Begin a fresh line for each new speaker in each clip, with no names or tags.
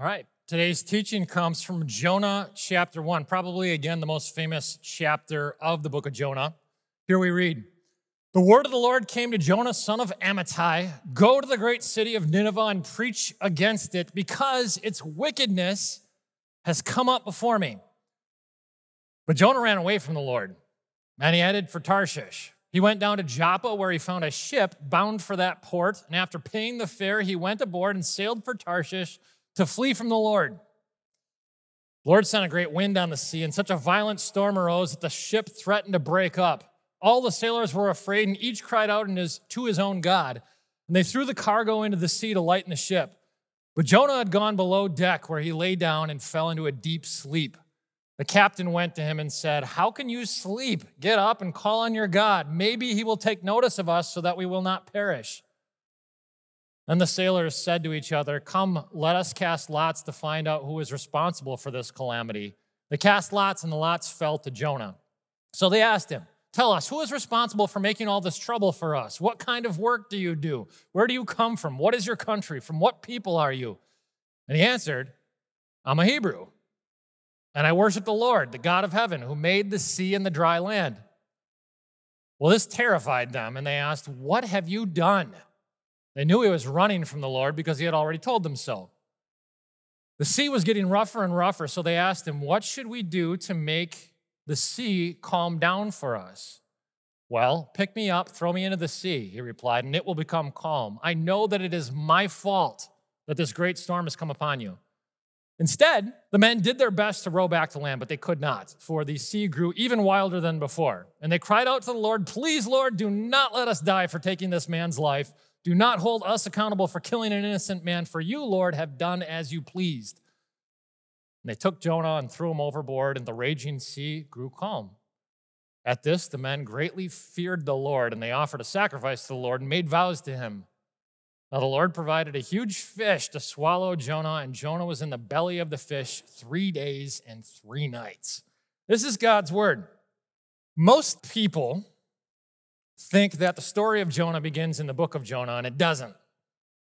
All right, today's teaching comes from Jonah chapter 1, probably again the most famous chapter of the book of Jonah. Here we read The word of the Lord came to Jonah, son of Amittai Go to the great city of Nineveh and preach against it, because its wickedness has come up before me. But Jonah ran away from the Lord, and he headed for Tarshish. He went down to Joppa, where he found a ship bound for that port, and after paying the fare, he went aboard and sailed for Tarshish to flee from the Lord. The Lord sent a great wind on the sea, and such a violent storm arose that the ship threatened to break up. All the sailors were afraid, and each cried out his, to his own God. And they threw the cargo into the sea to lighten the ship. But Jonah had gone below deck, where he lay down and fell into a deep sleep. The captain went to him and said, How can you sleep? Get up and call on your God. Maybe he will take notice of us so that we will not perish. Then the sailors said to each other, Come, let us cast lots to find out who is responsible for this calamity. They cast lots, and the lots fell to Jonah. So they asked him, Tell us, who is responsible for making all this trouble for us? What kind of work do you do? Where do you come from? What is your country? From what people are you? And he answered, I'm a Hebrew, and I worship the Lord, the God of heaven, who made the sea and the dry land. Well, this terrified them, and they asked, What have you done? They knew he was running from the Lord because he had already told them so. The sea was getting rougher and rougher, so they asked him, What should we do to make the sea calm down for us? Well, pick me up, throw me into the sea, he replied, and it will become calm. I know that it is my fault that this great storm has come upon you. Instead, the men did their best to row back to land, but they could not, for the sea grew even wilder than before. And they cried out to the Lord, Please, Lord, do not let us die for taking this man's life do not hold us accountable for killing an innocent man, for you, Lord, have done as you pleased. And they took Jonah and threw him overboard, and the raging sea grew calm. At this, the men greatly feared the Lord, and they offered a sacrifice to the Lord and made vows to him. Now, the Lord provided a huge fish to swallow Jonah, and Jonah was in the belly of the fish three days and three nights. This is God's word. Most people think that the story of Jonah begins in the book of Jonah, and it doesn't.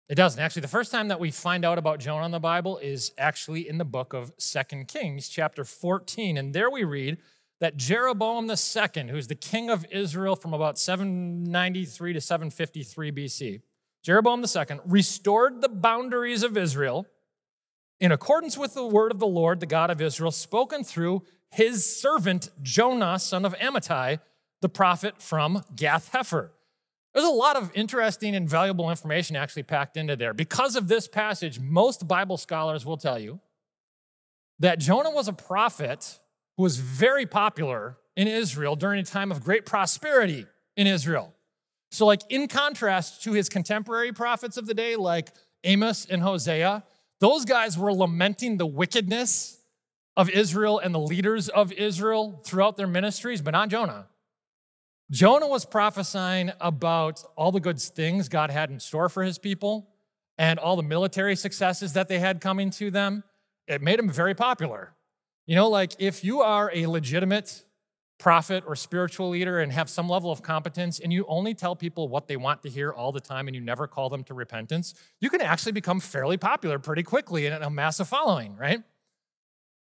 It doesn't. Actually, the first time that we find out about Jonah in the Bible is actually in the book of Second Kings, chapter 14. And there we read that Jeroboam II, who's the king of Israel from about 793 to 753 BC, Jeroboam II restored the boundaries of Israel in accordance with the word of the Lord, the God of Israel, spoken through his servant Jonah, son of Amittai, the prophet from Gath Hepher. There's a lot of interesting and valuable information actually packed into there. Because of this passage, most Bible scholars will tell you that Jonah was a prophet who was very popular in Israel during a time of great prosperity in Israel. So, like, in contrast to his contemporary prophets of the day, like Amos and Hosea, those guys were lamenting the wickedness of Israel and the leaders of Israel throughout their ministries, but not Jonah. Jonah was prophesying about all the good things God had in store for his people and all the military successes that they had coming to them. It made him very popular. You know, like if you are a legitimate prophet or spiritual leader and have some level of competence and you only tell people what they want to hear all the time and you never call them to repentance, you can actually become fairly popular pretty quickly and a massive following, right?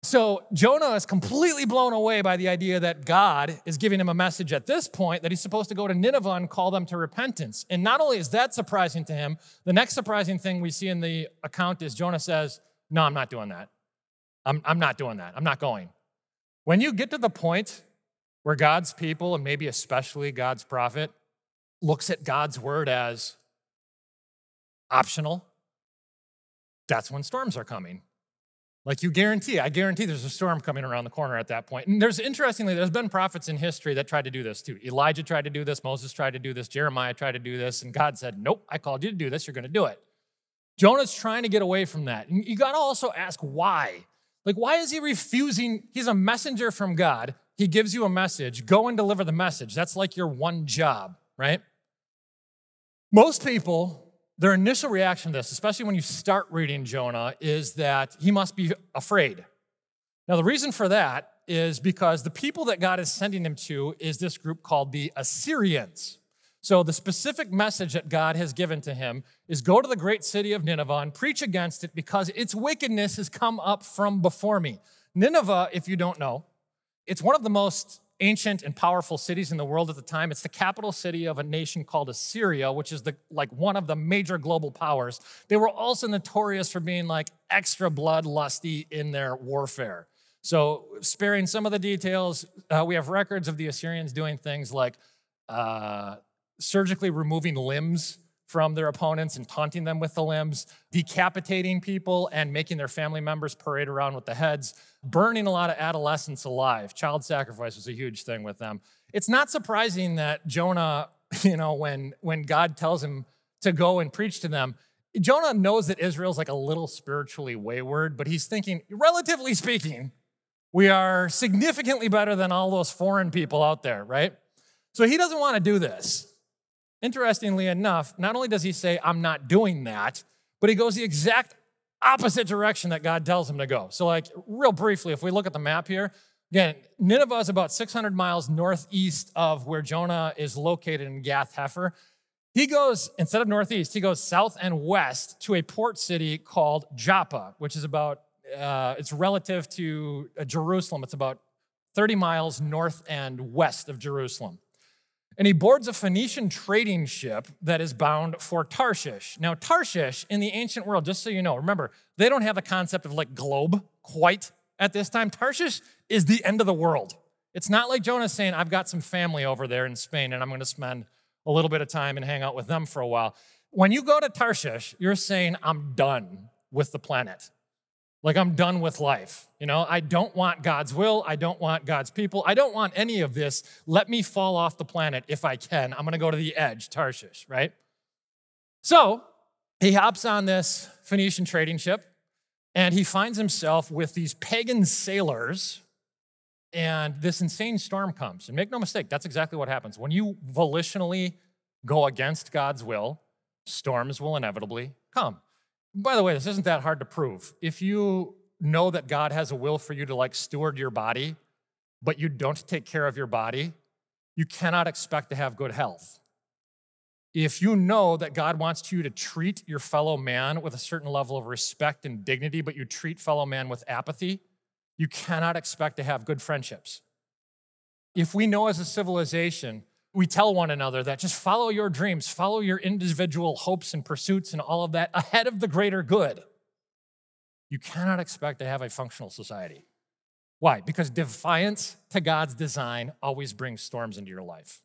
So Jonah is completely blown away by the idea that God is giving him a message at this point that he's supposed to go to Nineveh and call them to repentance. And not only is that surprising to him, the next surprising thing we see in the account is Jonah says, No, I'm not doing that. I'm, I'm not doing that. I'm not going. When you get to the point where God's people, and maybe especially God's prophet, looks at God's word as optional, that's when storms are coming. Like you guarantee, I guarantee there's a storm coming around the corner at that point. And there's interestingly, there's been prophets in history that tried to do this too. Elijah tried to do this, Moses tried to do this, Jeremiah tried to do this, and God said, Nope, I called you to do this, you're gonna do it. Jonah's trying to get away from that. And you gotta also ask why. Like, why is he refusing? He's a messenger from God. He gives you a message, go and deliver the message. That's like your one job, right? Most people their initial reaction to this, especially when you start reading Jonah, is that he must be afraid. Now, the reason for that is because the people that God is sending him to is this group called the Assyrians. So, the specific message that God has given to him is go to the great city of Nineveh and preach against it because its wickedness has come up from before me. Nineveh, if you don't know, it's one of the most ancient and powerful cities in the world at the time. It's the capital city of a nation called Assyria, which is the like one of the major global powers. They were also notorious for being like extra bloodlusty in their warfare. So, sparing some of the details, uh, we have records of the Assyrians doing things like uh, surgically removing limbs from their opponents and taunting them with the limbs, decapitating people and making their family members parade around with the heads, burning a lot of adolescents alive. Child sacrifice was a huge thing with them. It's not surprising that Jonah, you know, when, when God tells him to go and preach to them, Jonah knows that Israel's like a little spiritually wayward, but he's thinking, relatively speaking, we are significantly better than all those foreign people out there, right? So he doesn't want to do this. Interestingly enough, not only does he say, I'm not doing that, but he goes the exact opposite direction that God tells him to go. So, like, real briefly, if we look at the map here, again, Nineveh is about 600 miles northeast of where Jonah is located in Gath Hepher. He goes, instead of northeast, he goes south and west to a port city called Joppa, which is about, uh, it's relative to uh, Jerusalem. It's about 30 miles north and west of Jerusalem and he boards a Phoenician trading ship that is bound for Tarshish. Now, Tarshish in the ancient world, just so you know, remember, they don't have the concept of like globe quite at this time. Tarshish is the end of the world. It's not like Jonah saying, I've got some family over there in Spain and I'm going to spend a little bit of time and hang out with them for a while. When you go to Tarshish, you're saying, I'm done with the planet. Like, I'm done with life. You know, I don't want God's will. I don't want God's people. I don't want any of this. Let me fall off the planet if I can. I'm going to go to the edge, Tarshish, right? So he hops on this Phoenician trading ship and he finds himself with these pagan sailors. And this insane storm comes. And make no mistake, that's exactly what happens. When you volitionally go against God's will, storms will inevitably come. By the way, this isn't that hard to prove. If you know that God has a will for you to like steward your body, but you don't take care of your body, you cannot expect to have good health. If you know that God wants you to treat your fellow man with a certain level of respect and dignity, but you treat fellow man with apathy, you cannot expect to have good friendships. If we know as a civilization we tell one another that just follow your dreams, follow your individual hopes and pursuits and all of that ahead of the greater good. You cannot expect to have a functional society. Why? Because defiance to God's design always brings storms into your life.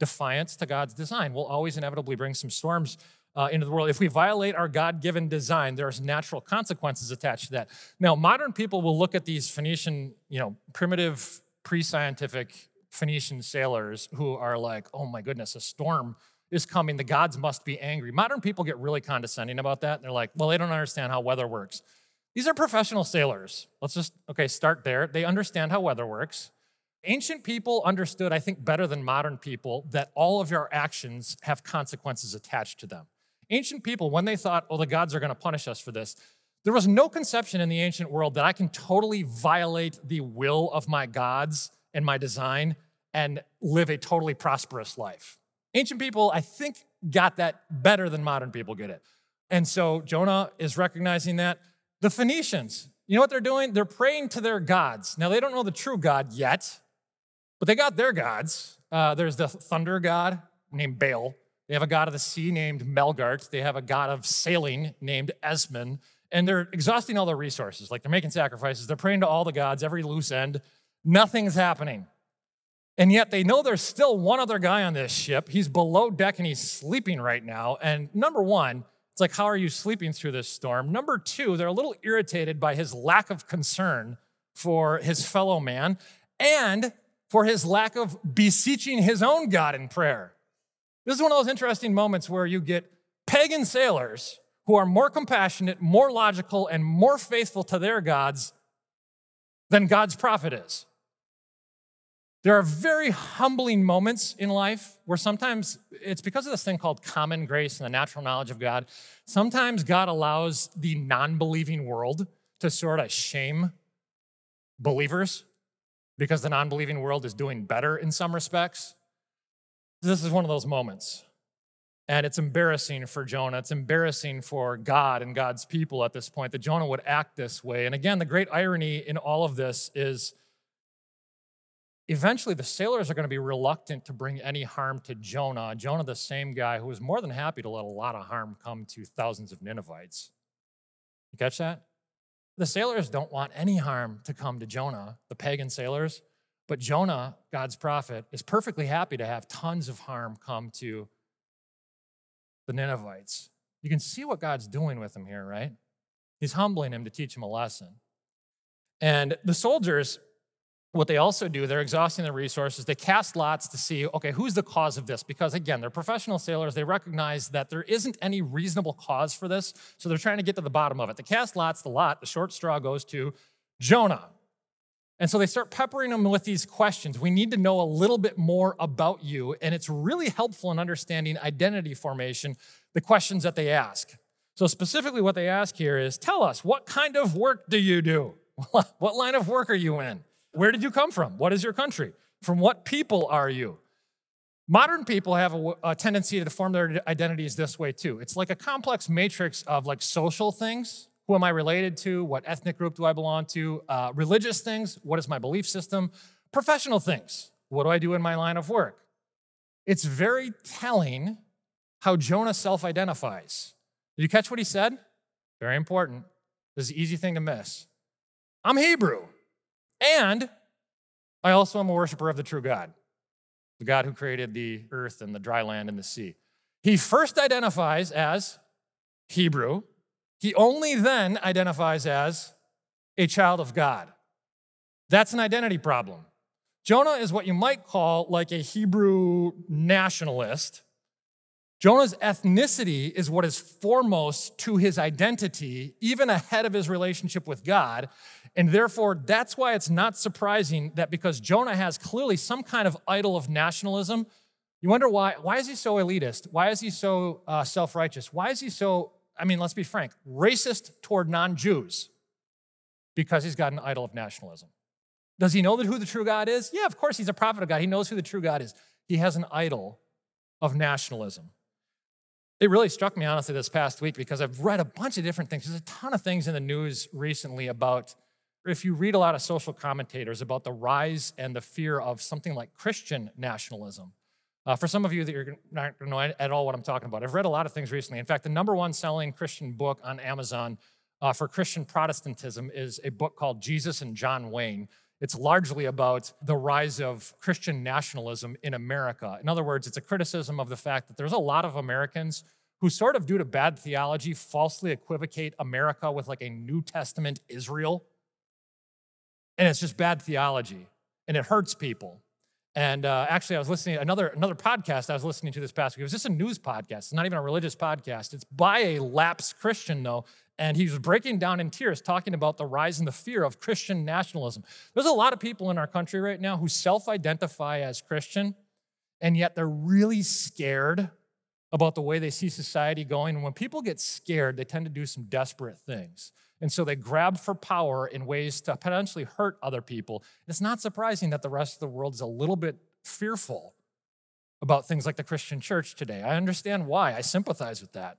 Defiance to God's design will always inevitably bring some storms uh, into the world. If we violate our God given design, there's natural consequences attached to that. Now, modern people will look at these Phoenician, you know, primitive, pre scientific Phoenician sailors who are like, oh my goodness, a storm is coming. The gods must be angry. Modern people get really condescending about that. They're like, well, they don't understand how weather works. These are professional sailors. Let's just, okay, start there. They understand how weather works. Ancient people understood, I think, better than modern people, that all of your actions have consequences attached to them. Ancient people, when they thought, oh, the gods are going to punish us for this, there was no conception in the ancient world that I can totally violate the will of my gods and my design and live a totally prosperous life. Ancient people, I think, got that better than modern people get it. And so Jonah is recognizing that. The Phoenicians, you know what they're doing? They're praying to their gods. Now, they don't know the true God yet, but they got their gods. Uh, there's the thunder god named Baal. They have a god of the sea named Melqart. They have a god of sailing named Esmun. And they're exhausting all their resources. Like they're making sacrifices. They're praying to all the gods, every loose end. Nothing's happening. And yet they know there's still one other guy on this ship. He's below deck and he's sleeping right now. And number one, it's like, how are you sleeping through this storm? Number two, they're a little irritated by his lack of concern for his fellow man and for his lack of beseeching his own God in prayer. This is one of those interesting moments where you get pagan sailors who are more compassionate, more logical, and more faithful to their gods than God's prophet is. There are very humbling moments in life where sometimes it's because of this thing called common grace and the natural knowledge of God. Sometimes God allows the non believing world to sort of shame believers because the non believing world is doing better in some respects. This is one of those moments. And it's embarrassing for Jonah. It's embarrassing for God and God's people at this point that Jonah would act this way. And again, the great irony in all of this is eventually the sailors are going to be reluctant to bring any harm to Jonah. Jonah, the same guy who was more than happy to let a lot of harm come to thousands of Ninevites. You catch that? The sailors don't want any harm to come to Jonah, the pagan sailors. But Jonah, God's prophet, is perfectly happy to have tons of harm come to the Ninevites. You can see what God's doing with him here, right? He's humbling him to teach him a lesson. And the soldiers, what they also do, they're exhausting their resources. They cast lots to see, okay, who's the cause of this? Because again, they're professional sailors. They recognize that there isn't any reasonable cause for this. So they're trying to get to the bottom of it. They cast lots, the lot, the short straw goes to Jonah. And so they start peppering them with these questions. We need to know a little bit more about you. And it's really helpful in understanding identity formation, the questions that they ask. So, specifically, what they ask here is tell us, what kind of work do you do? what line of work are you in? Where did you come from? What is your country? From what people are you? Modern people have a, a tendency to form their identities this way too. It's like a complex matrix of like social things who am I related to? What ethnic group do I belong to? Uh, religious things. What is my belief system? Professional things. What do I do in my line of work? It's very telling how Jonah self identifies. Did you catch what he said? Very important. This is an easy thing to miss. I'm Hebrew, and I also am a worshiper of the true God, the God who created the earth and the dry land and the sea. He first identifies as Hebrew, he only then identifies as a child of God. That's an identity problem. Jonah is what you might call like a Hebrew nationalist. Jonah's ethnicity is what is foremost to his identity, even ahead of his relationship with God. And therefore, that's why it's not surprising that because Jonah has clearly some kind of idol of nationalism, you wonder why. Why is he so elitist? Why is he so uh, self righteous? Why is he so I mean, let's be frank, racist toward non Jews because he's got an idol of nationalism. Does he know that who the true God is? Yeah, of course, he's a prophet of God. He knows who the true God is. He has an idol of nationalism. It really struck me, honestly, this past week because I've read a bunch of different things. There's a ton of things in the news recently about, if you read a lot of social commentators, about the rise and the fear of something like Christian nationalism. Uh, for some of you that you're not going to know at all what I'm talking about, I've read a lot of things recently. In fact, the number one selling Christian book on Amazon uh, for Christian Protestantism is a book called Jesus and John Wayne. It's largely about the rise of Christian nationalism in America. In other words, it's a criticism of the fact that there's a lot of Americans who, sort of due to bad theology, falsely equivocate America with like a New Testament Israel. And it's just bad theology, and it hurts people. And uh, actually, I was listening to another another podcast I was listening to this past week. It was just a news podcast. It's not even a religious podcast. It's by a lapsed Christian though, and he was breaking down in tears, talking about the rise and the fear of Christian nationalism. There's a lot of people in our country right now who self-identify as Christian, and yet they're really scared about the way they see society going. And when people get scared, they tend to do some desperate things. And so they grab for power in ways to potentially hurt other people. It's not surprising that the rest of the world is a little bit fearful about things like the Christian church today. I understand why. I sympathize with that.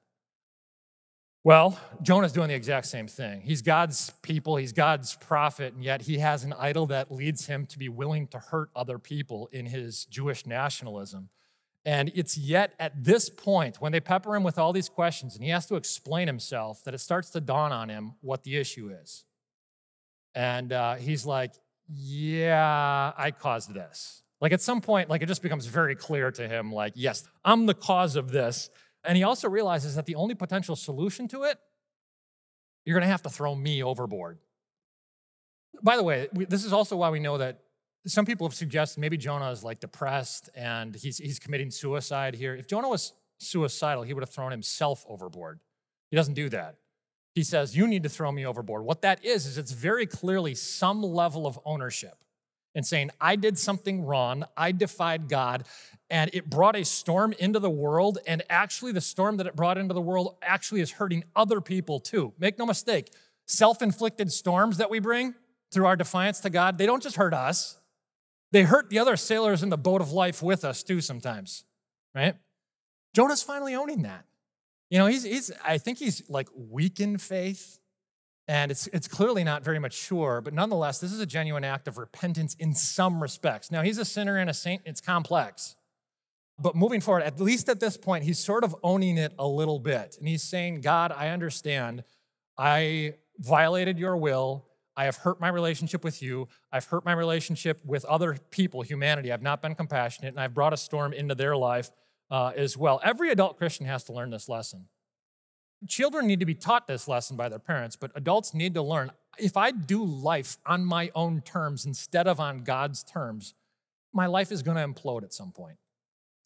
Well, Jonah's doing the exact same thing. He's God's people, he's God's prophet, and yet he has an idol that leads him to be willing to hurt other people in his Jewish nationalism. And it's yet at this point, when they pepper him with all these questions and he has to explain himself, that it starts to dawn on him what the issue is. And uh, he's like, Yeah, I caused this. Like at some point, like it just becomes very clear to him, like, yes, I'm the cause of this. And he also realizes that the only potential solution to it, you're going to have to throw me overboard. By the way, this is also why we know that some people have suggested maybe Jonah is like depressed and he's, he's committing suicide here. If Jonah was suicidal, he would have thrown himself overboard. He doesn't do that. He says, You need to throw me overboard. What that is, is it's very clearly some level of ownership and saying, I did something wrong, I defied God, and it brought a storm into the world. And actually, the storm that it brought into the world actually is hurting other people too. Make no mistake, self inflicted storms that we bring through our defiance to God, they don't just hurt us, they hurt the other sailors in the boat of life with us too sometimes. right? Jonah's finally owning that. You know, he's, he's I think he's like weak in faith, and it's, it's clearly not very mature, but nonetheless, this is a genuine act of repentance in some respects. Now, he's a sinner and a saint, it's complex. But moving forward, at least at this point, he's sort of owning it a little bit. And he's saying, God, I understand. I violated your will. I have hurt my relationship with you. I've hurt my relationship with other people, humanity. I've not been compassionate, and I've brought a storm into their life uh, as well. Every adult Christian has to learn this lesson. Children need to be taught this lesson by their parents, but adults need to learn if I do life on my own terms instead of on God's terms, my life is going to implode at some point.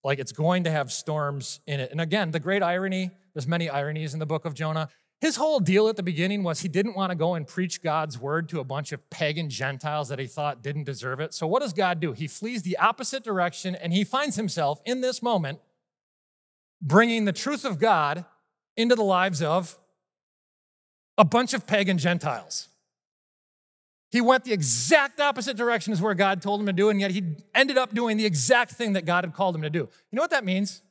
Like it's going to have storms in it. And again, the great irony, there's many ironies in the book of Jonah. His whole deal at the beginning was he didn't want to go and preach God's word to a bunch of pagan Gentiles that he thought didn't deserve it. So, what does God do? He flees the opposite direction and he finds himself in this moment bringing the truth of God into the lives of a bunch of pagan Gentiles. He went the exact opposite direction as where God told him to do, and yet he ended up doing the exact thing that God had called him to do. You know what that means?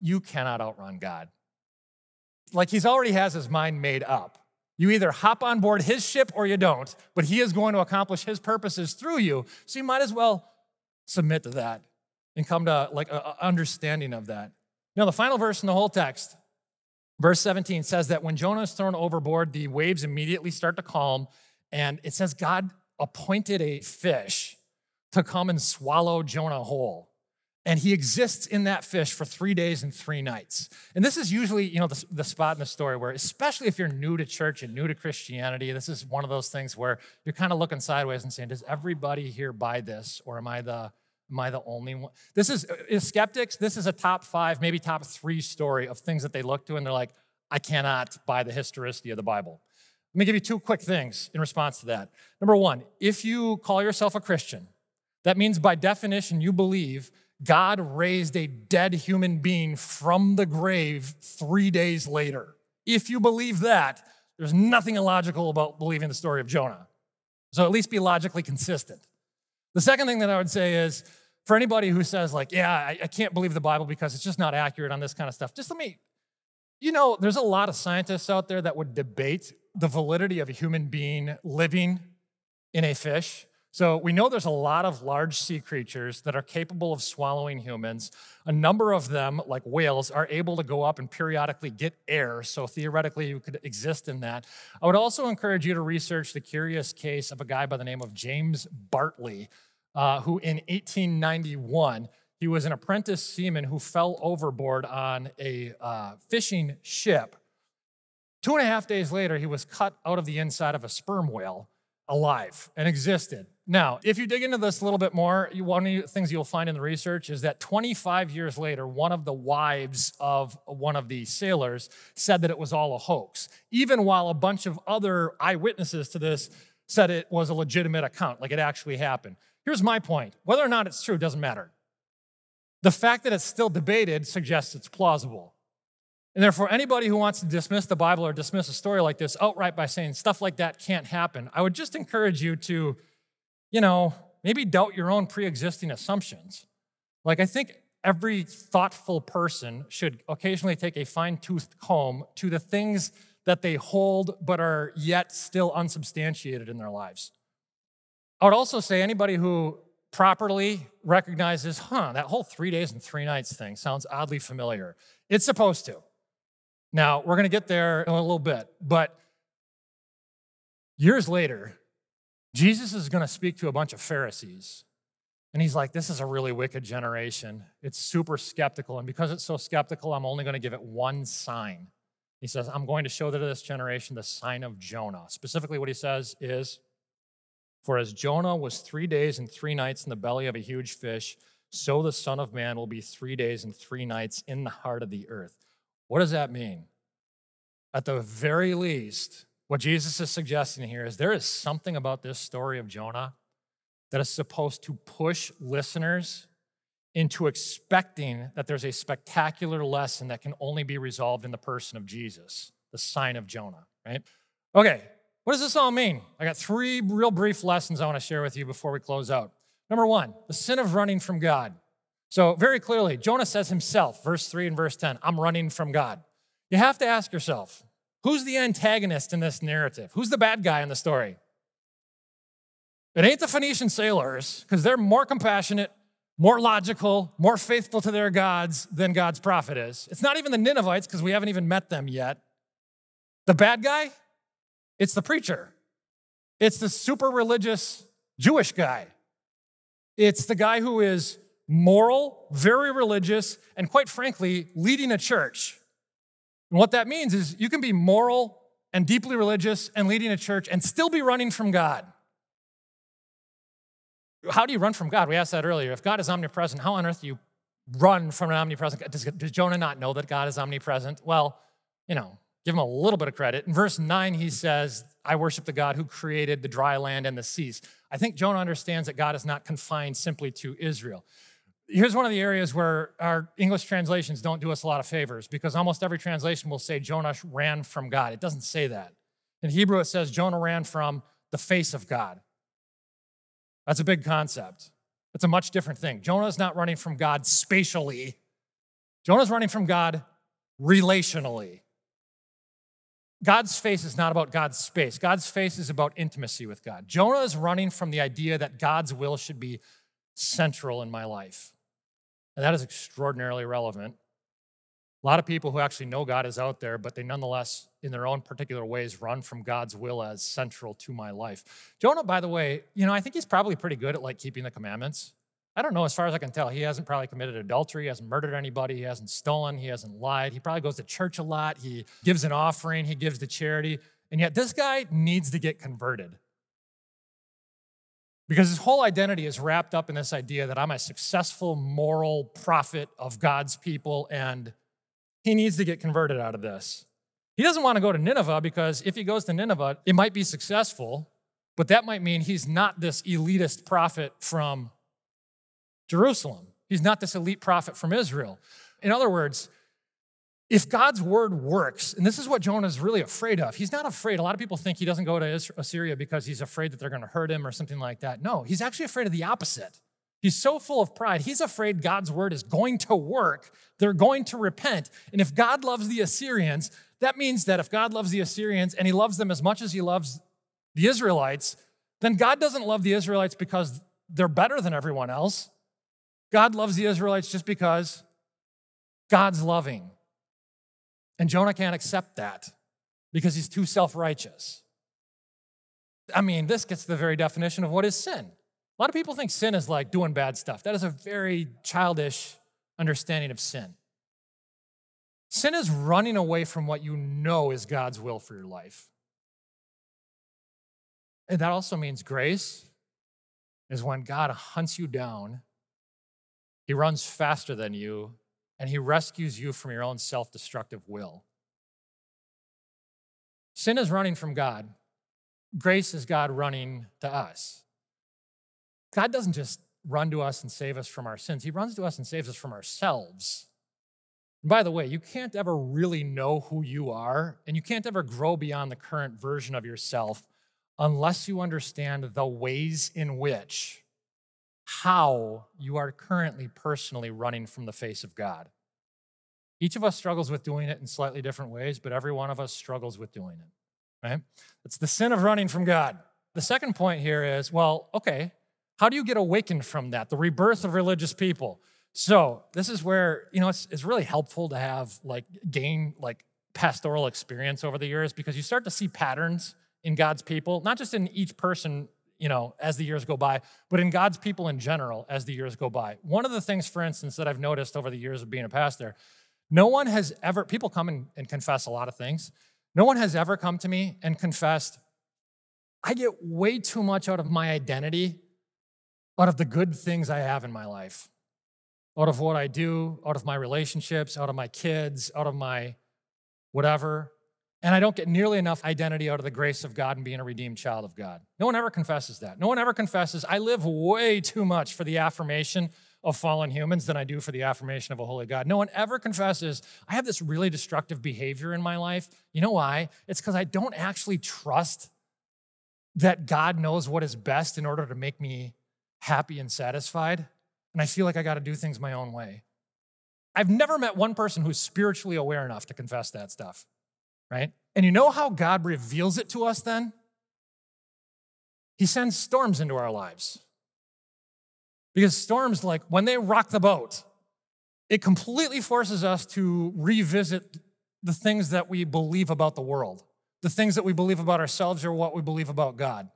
You cannot outrun God like he's already has his mind made up. You either hop on board his ship or you don't, but he is going to accomplish his purposes through you. So you might as well submit to that and come to like an understanding of that. Now, the final verse in the whole text, verse 17, says that when Jonah is thrown overboard, the waves immediately start to calm. And it says God appointed a fish to come and swallow Jonah whole and he exists in that fish for three days and three nights. And this is usually, you know, the, the, spot in the story where, especially if you're new to church and new to Christianity, this is one of those things where you're kind of looking sideways and saying, "Does everybody here buy this, or am I the am I the only one?" This is, uh, is skeptics. This is a top five, maybe top three story of things that they look to, and they're like, "I cannot buy the historicity of the Bible." Let me give you two quick things in response to that. Number one, if you call yourself a Christian, that means by definition you believe God raised a dead human being from the grave three days later. If you believe that, there's nothing illogical about believing the story of Jonah. So at least be logically consistent. The second thing that I would say is for anybody who says, like, yeah, I, I can't believe the Bible because it's just not accurate on this kind of stuff, just let me, you know, there's a lot of scientists out there that would debate the validity of a human being living in a fish. So we know there's a lot of large sea creatures that are capable of swallowing humans. A number of them, like whales, are able to go up and periodically get air. So theoretically, you could exist in that. I would also encourage you to research the curious case of a guy by the name of James Bartley, uh, who in 1891 he was an apprentice seaman who fell overboard on a uh, fishing ship. Two and a half days later, he was cut out of the inside of a sperm whale alive and existed. Now, if you dig into this a little bit more, one of the things you'll find in the research is that 25 years later, one of the wives of one of the sailors said that it was all a hoax, even while a bunch of other eyewitnesses to this said it was a legitimate account, like it actually happened. Here's my point whether or not it's true doesn't matter. The fact that it's still debated suggests it's plausible. And therefore, anybody who wants to dismiss the Bible or dismiss a story like this outright by saying stuff like that can't happen, I would just encourage you to you know, maybe doubt your own pre existing assumptions. Like, I think every thoughtful person should occasionally take a fine toothed comb to the things that they hold but are yet still unsubstantiated in their lives. I would also say anybody who properly recognizes, huh, that whole three days and three nights thing sounds oddly familiar. It's supposed to. Now, we're going to get there in a little bit, but years later, Jesus is going to speak to a bunch of Pharisees. And he's like, This is a really wicked generation. It's super skeptical. And because it's so skeptical, I'm only going to give it one sign. He says, I'm going to show to this generation the sign of Jonah. Specifically, what he says is, For as Jonah was three days and three nights in the belly of a huge fish, so the Son of Man will be three days and three nights in the heart of the earth. What does that mean? At the very least, what Jesus is suggesting here is there is something about this story of Jonah that is supposed to push listeners into expecting that there's a spectacular lesson that can only be resolved in the person of Jesus, the sign of Jonah, right? Okay, what does this all mean? I got three real brief lessons I want to share with you before we close out. Number one, the sin of running from God. So, very clearly, Jonah says himself, verse 3 and verse 10, I'm running from God. You have to ask yourself, who's the antagonist in this narrative? Who's the bad guy in the story? It ain't the Phoenician sailors, because they're more compassionate, more logical, more faithful to their gods than God's prophet is. It's not even the Ninevites, because we haven't even met them yet. The bad guy, it's the preacher. It's the super religious Jewish guy. It's the guy who is moral, very religious, and quite frankly, leading a church. And what that means is you can be moral and deeply religious and leading a church and still be running from God. How do you run from God? We asked that earlier. If God is omnipresent, how on earth do you run from an omnipresent God? Does, does Jonah not know that God is omnipresent? Well, you know, give him a little bit of credit. In verse 9, he says, I worship the God who created the dry land and the seas. I think Jonah understands that God is not confined simply to Israel. Here's one of the areas where our English translations don't do us a lot of favors because almost every translation will say Jonah ran from God. It doesn't say that. In Hebrew, it says Jonah ran from the face of God. That's a big concept. It's a much different thing. Jonah is not running from God spatially, Jonah is running from God relationally. God's face is not about God's space. God's face is about intimacy with God. Jonah is running from the idea that God's will should be central in my life. And that is extraordinarily relevant. A lot of people who actually know God is out there, but they nonetheless, in their own particular ways, run from God's will as central to my life. Jonah, by the way, you know, I think he's probably pretty good at like keeping the commandments. I don't know, as far as I can tell, he hasn't probably committed adultery, he hasn't murdered anybody, he hasn't stolen, he hasn't lied. He probably goes to church a lot, he gives an offering, he gives to charity. And yet, this guy needs to get converted. Because his whole identity is wrapped up in this idea that I'm a successful moral prophet of God's people, and he needs to get converted out of this. He doesn't want to go to Nineveh because if he goes to Nineveh, it might be successful, but that might mean he's not this elitist prophet from Jerusalem. He's not this elite prophet from Israel. In other words, if God's word works, and this is what Jonah is really afraid of, he's not afraid. A lot of people think he doesn't go to Assyria because he's afraid that they're going to hurt him or something like that. No, he's actually afraid of the opposite. He's so full of pride. He's afraid God's word is going to work. They're going to repent. And if God loves the Assyrians, that means that if God loves the Assyrians and he loves them as much as he loves the Israelites, then God doesn't love the Israelites because they're better than everyone else. God loves the Israelites just because God's loving. And Jonah can't accept that because he's too self righteous. I mean, this gets to the very definition of what is sin. A lot of people think sin is like doing bad stuff. That is a very childish understanding of sin. Sin is running away from what you know is God's will for your life. And that also means grace is when God hunts you down, He runs faster than you, and he rescues you from your own self destructive will. Sin is running from God, grace is God running to us. God doesn't just run to us and save us from our sins, He runs to us and saves us from ourselves. And by the way, you can't ever really know who you are, and you can't ever grow beyond the current version of yourself unless you understand the ways in which how you are currently personally running from the face of God. Each of us struggles with doing it in slightly different ways, but every one of us struggles with doing it, right? It's the sin of running from God. The second point here is well, okay, how do you get awakened from that? The rebirth of religious people. So, this is where, you know, it's, it's really helpful to have like gain like pastoral experience over the years because you start to see patterns in God's people, not just in each person you know, as the years go by, but in God's people in general as the years go by. One of the things, for instance, that I've noticed over the years of being a pastor, no one has ever, people come and, and confess a lot of things. No one has ever come to me and confessed, I get way too much out of my identity, out of the good things I have in my life, out of what I do, out of my relationships, out of my kids, out of my whatever. And I don't get nearly enough identity out of the grace of God and being a redeemed child of God. No one ever confesses that. No one ever confesses, I live way too much for the affirmation of fallen humans than I do for the affirmation of a holy God. No one ever confesses, I have this really destructive behavior in my life. You know why? It's because I don't actually trust that God knows what is best in order to make me happy and satisfied. and I feel like I got to do things my own way. I've never met one person who's spiritually aware enough to confess that stuff, right? And you know how God reveals it to us then? He sends storms into our lives. Because storms, like when they rock the boat, it completely forces us to revisit the things that we believe about the world, the things that we believe about ourselves or what we believe about God.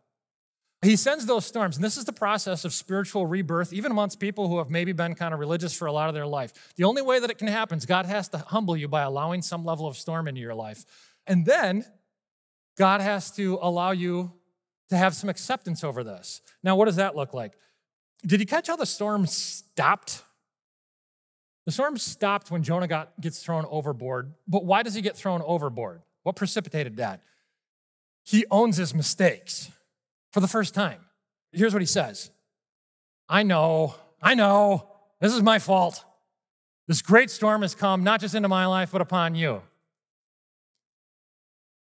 He sends those storms, and this is the process of spiritual rebirth, even amongst people who have maybe been kind of religious for a lot of their life. The only way that it can happen is God has to humble you by allowing some level of storm into your life. And then God has to allow you to have some acceptance over this. Now, what does that look like? Did you catch how the storm stopped? The storm stopped when Jonah got, gets thrown overboard. But why does he get thrown overboard? What precipitated that? He owns his mistakes for the first time. Here's what he says I know, I know, this is my fault. This great storm has come not just into my life, but upon you.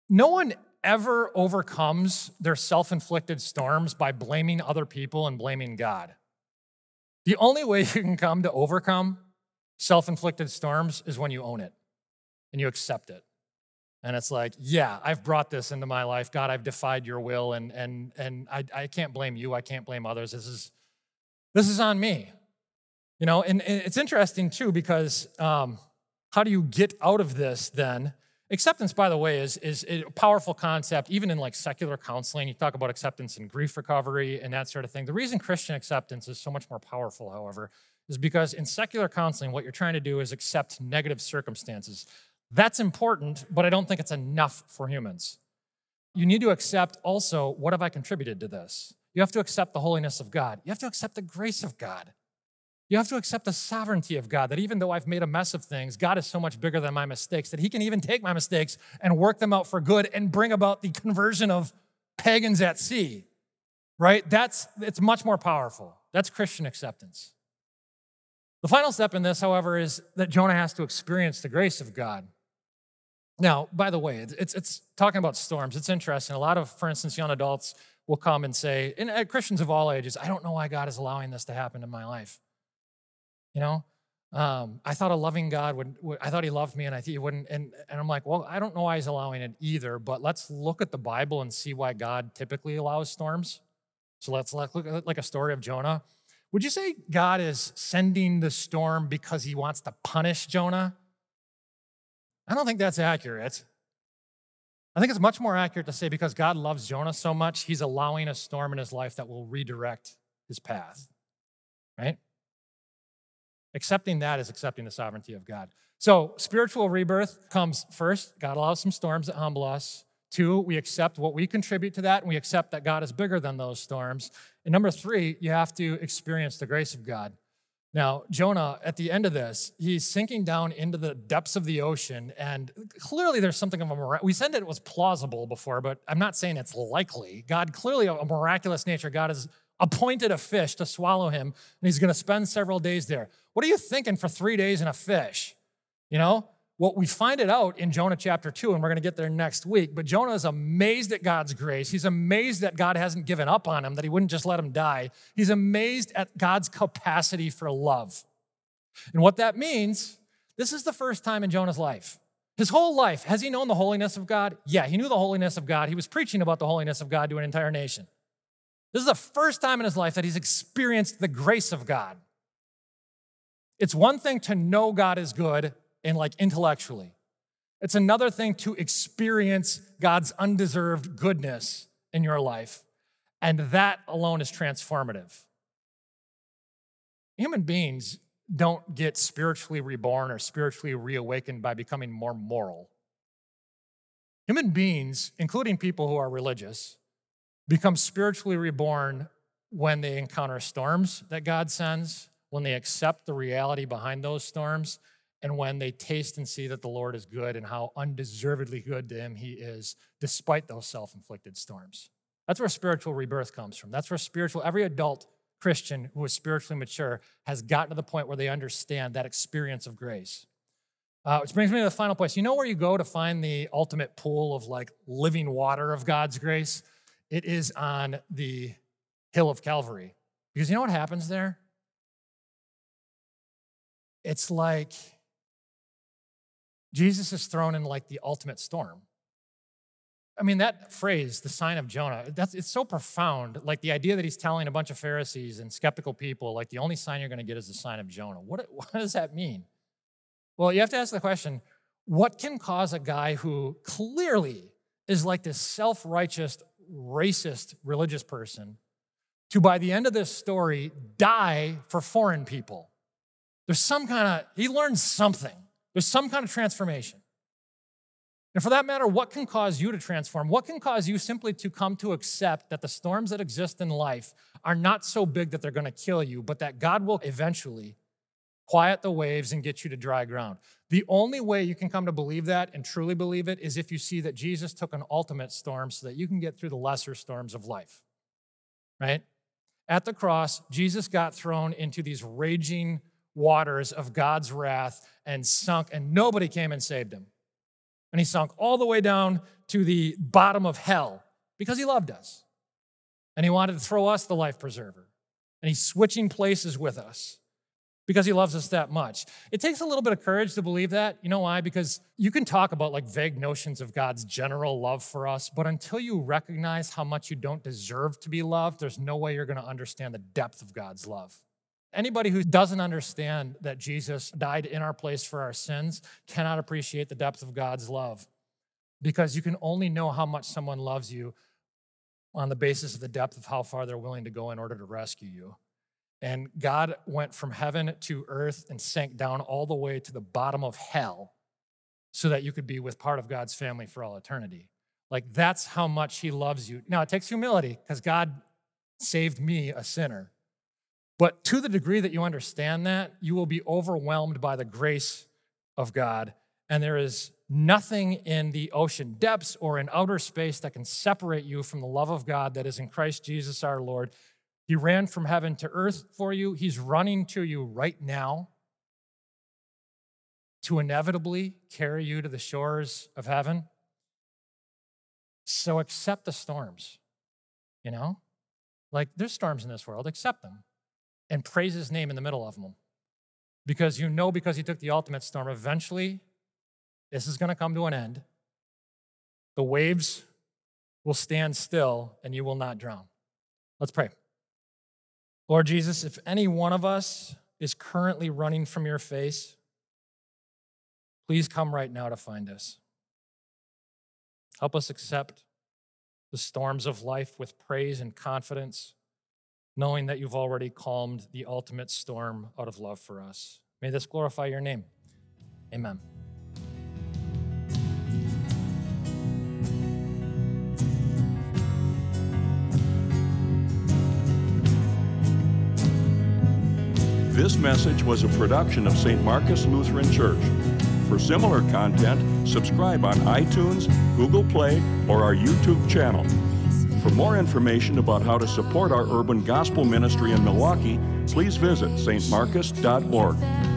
No one ever overcomes their self inflicted storms by blaming other people and blaming God. The only way you can come to overcome self inflicted storms is when you own it and you accept it. And it's like, yeah, I've brought this into my life. God, I've defied your will, and, and, and I, I can't blame you. I can't blame others. This is, this is on me. You know, and, and it's interesting too, because um, how do you get out of this then? Acceptance, by the way, is, is a powerful concept, even in like secular counseling. You talk about acceptance and grief recovery and that sort of thing. The reason Christian acceptance is so much more powerful, however, is because in secular counseling, what you're trying to do is accept negative circumstances. That's important, but I don't think it's enough for humans. You need to accept also what have I contributed to this? You have to accept the holiness of God. You have to accept the grace of God. You have to accept the sovereignty of God, that even though I've made a mess of things, God is so much bigger than my mistakes that He can even take my mistakes and work them out for good and bring about the conversion of pagans at sea. Right? That's it's much more powerful. That's Christian acceptance. The final step in this, however, is that Jonah has to experience the grace of God. Now, by the way, it's, it's talking about storms. It's interesting. A lot of, for instance, young adults will come and say, and uh, Christians of all ages, I don't know why God is allowing this to happen in my life. You know, um, I thought a loving God would, would, I thought he loved me and I think he wouldn't. And, and I'm like, well, I don't know why he's allowing it either, but let's look at the Bible and see why God typically allows storms. So let's look at like a story of Jonah. Would you say God is sending the storm because he wants to punish Jonah? I don't think that's accurate. I think it's much more accurate to say because God loves Jonah so much, he's allowing a storm in his life that will redirect his path, right? Accepting that is accepting the sovereignty of God. So, spiritual rebirth comes first. God allows some storms that humble us. Two, we accept what we contribute to that, and we accept that God is bigger than those storms. And number three, you have to experience the grace of God. Now, Jonah, at the end of this, he's sinking down into the depths of the ocean, and clearly there's something of a. We said it was plausible before, but I'm not saying it's likely. God, clearly a miraculous nature. God has appointed a fish to swallow him, and he's going to spend several days there. What are you thinking for three days in a fish? You know? Well, we find it out in Jonah chapter 2, and we're going to get there next week. But Jonah is amazed at God's grace. He's amazed that God hasn't given up on him, that he wouldn't just let him die. He's amazed at God's capacity for love. And what that means, this is the first time in Jonah's life. His whole life, has he known the holiness of God? Yeah, he knew the holiness of God. He was preaching about the holiness of God to an entire nation. This is the first time in his life that he's experienced the grace of God. It's one thing to know God is good and like intellectually, it's another thing to experience God's undeserved goodness in your life. And that alone is transformative. Human beings don't get spiritually reborn or spiritually reawakened by becoming more moral. Human beings, including people who are religious, become spiritually reborn when they encounter storms that God sends, when they accept the reality behind those storms, and when they taste and see that the Lord is good and how undeservedly good to Him He is, despite those self inflicted storms. That's where spiritual rebirth comes from. That's where spiritual, every adult Christian who is spiritually mature has gotten to the point where they understand that experience of grace. Uh, which brings me to the final place. You know where you go to find the ultimate pool of like living water of God's grace? It is on the hill of Calvary. Because you know what happens there? it's like Jesus is thrown in like the ultimate storm. I mean, that phrase, the sign of Jonah, that's, it's so profound. Like the idea that he's telling a bunch of Pharisees and skeptical people, like the only sign you're going to get is the sign of Jonah. What, what does that mean? Well, you have to ask the question what can cause a guy who clearly is like this self righteous, racist religious person to, by the end of this story, die for foreign people? There's some kind of, he learns something. There's some kind of transformation. And for that matter, what can cause you to transform? What can cause you simply to come to accept that the storms that exist in life are not so big that they're going to kill you, but that God will eventually quiet the waves and get you to dry ground? The only way you can come to believe that and truly believe it is if you see that Jesus took an ultimate storm so that you can get through the lesser storms of life, right? At the cross, Jesus got thrown into these raging waters of God's wrath and sunk, and nobody came and saved him. And he sunk all the way down to the bottom of hell because he loved us. And he wanted to throw us the life preserver. And he's switching places with us because he loves us that much. It takes a little bit of courage to believe that. You know why? Because you can talk about like vague notions of God's general love for us, but until you recognize how much you don't deserve to be loved, there's no way you're going to understand the depth of God's love. Anybody who doesn't understand that Jesus died in our place for our sins cannot appreciate the depth of God's love because you can only know how much someone loves you on the basis of the depth of how far they're willing to go in order to rescue you. And God went from heaven to earth and sank down all the way to the bottom of hell so that you could be with part of God's family for all eternity. Like that's how much He loves you. Now, it takes humility because God saved me, a sinner. But to the degree that you understand that, you will be overwhelmed by the grace of God. And there is nothing in the ocean depths or in outer space that can separate you from the love of God that is in Christ Jesus our Lord. He ran from heaven to earth for you. He's running to you right now to inevitably carry you to the shores of heaven. So accept the storms, you know? Like there's storms in this world, accept them and praise his name in the middle of them. Because you know, because he took the ultimate storm, eventually this is going to come to an end. The waves will stand still and you will not drown. Let's pray. Lord Jesus, if any one of us is currently running from your face, please come right now to find us. Help us accept the storms of life with praise and confidence knowing that you've already calmed the ultimate storm out of love for us. May this glorify your name. Amen.
This message was a production of St. Marcus Lutheran Church. For similar content, subscribe on iTunes, Google Play, or our YouTube channel. For more information about how to support our urban gospel ministry in Milwaukee, please visit stmarcus.org.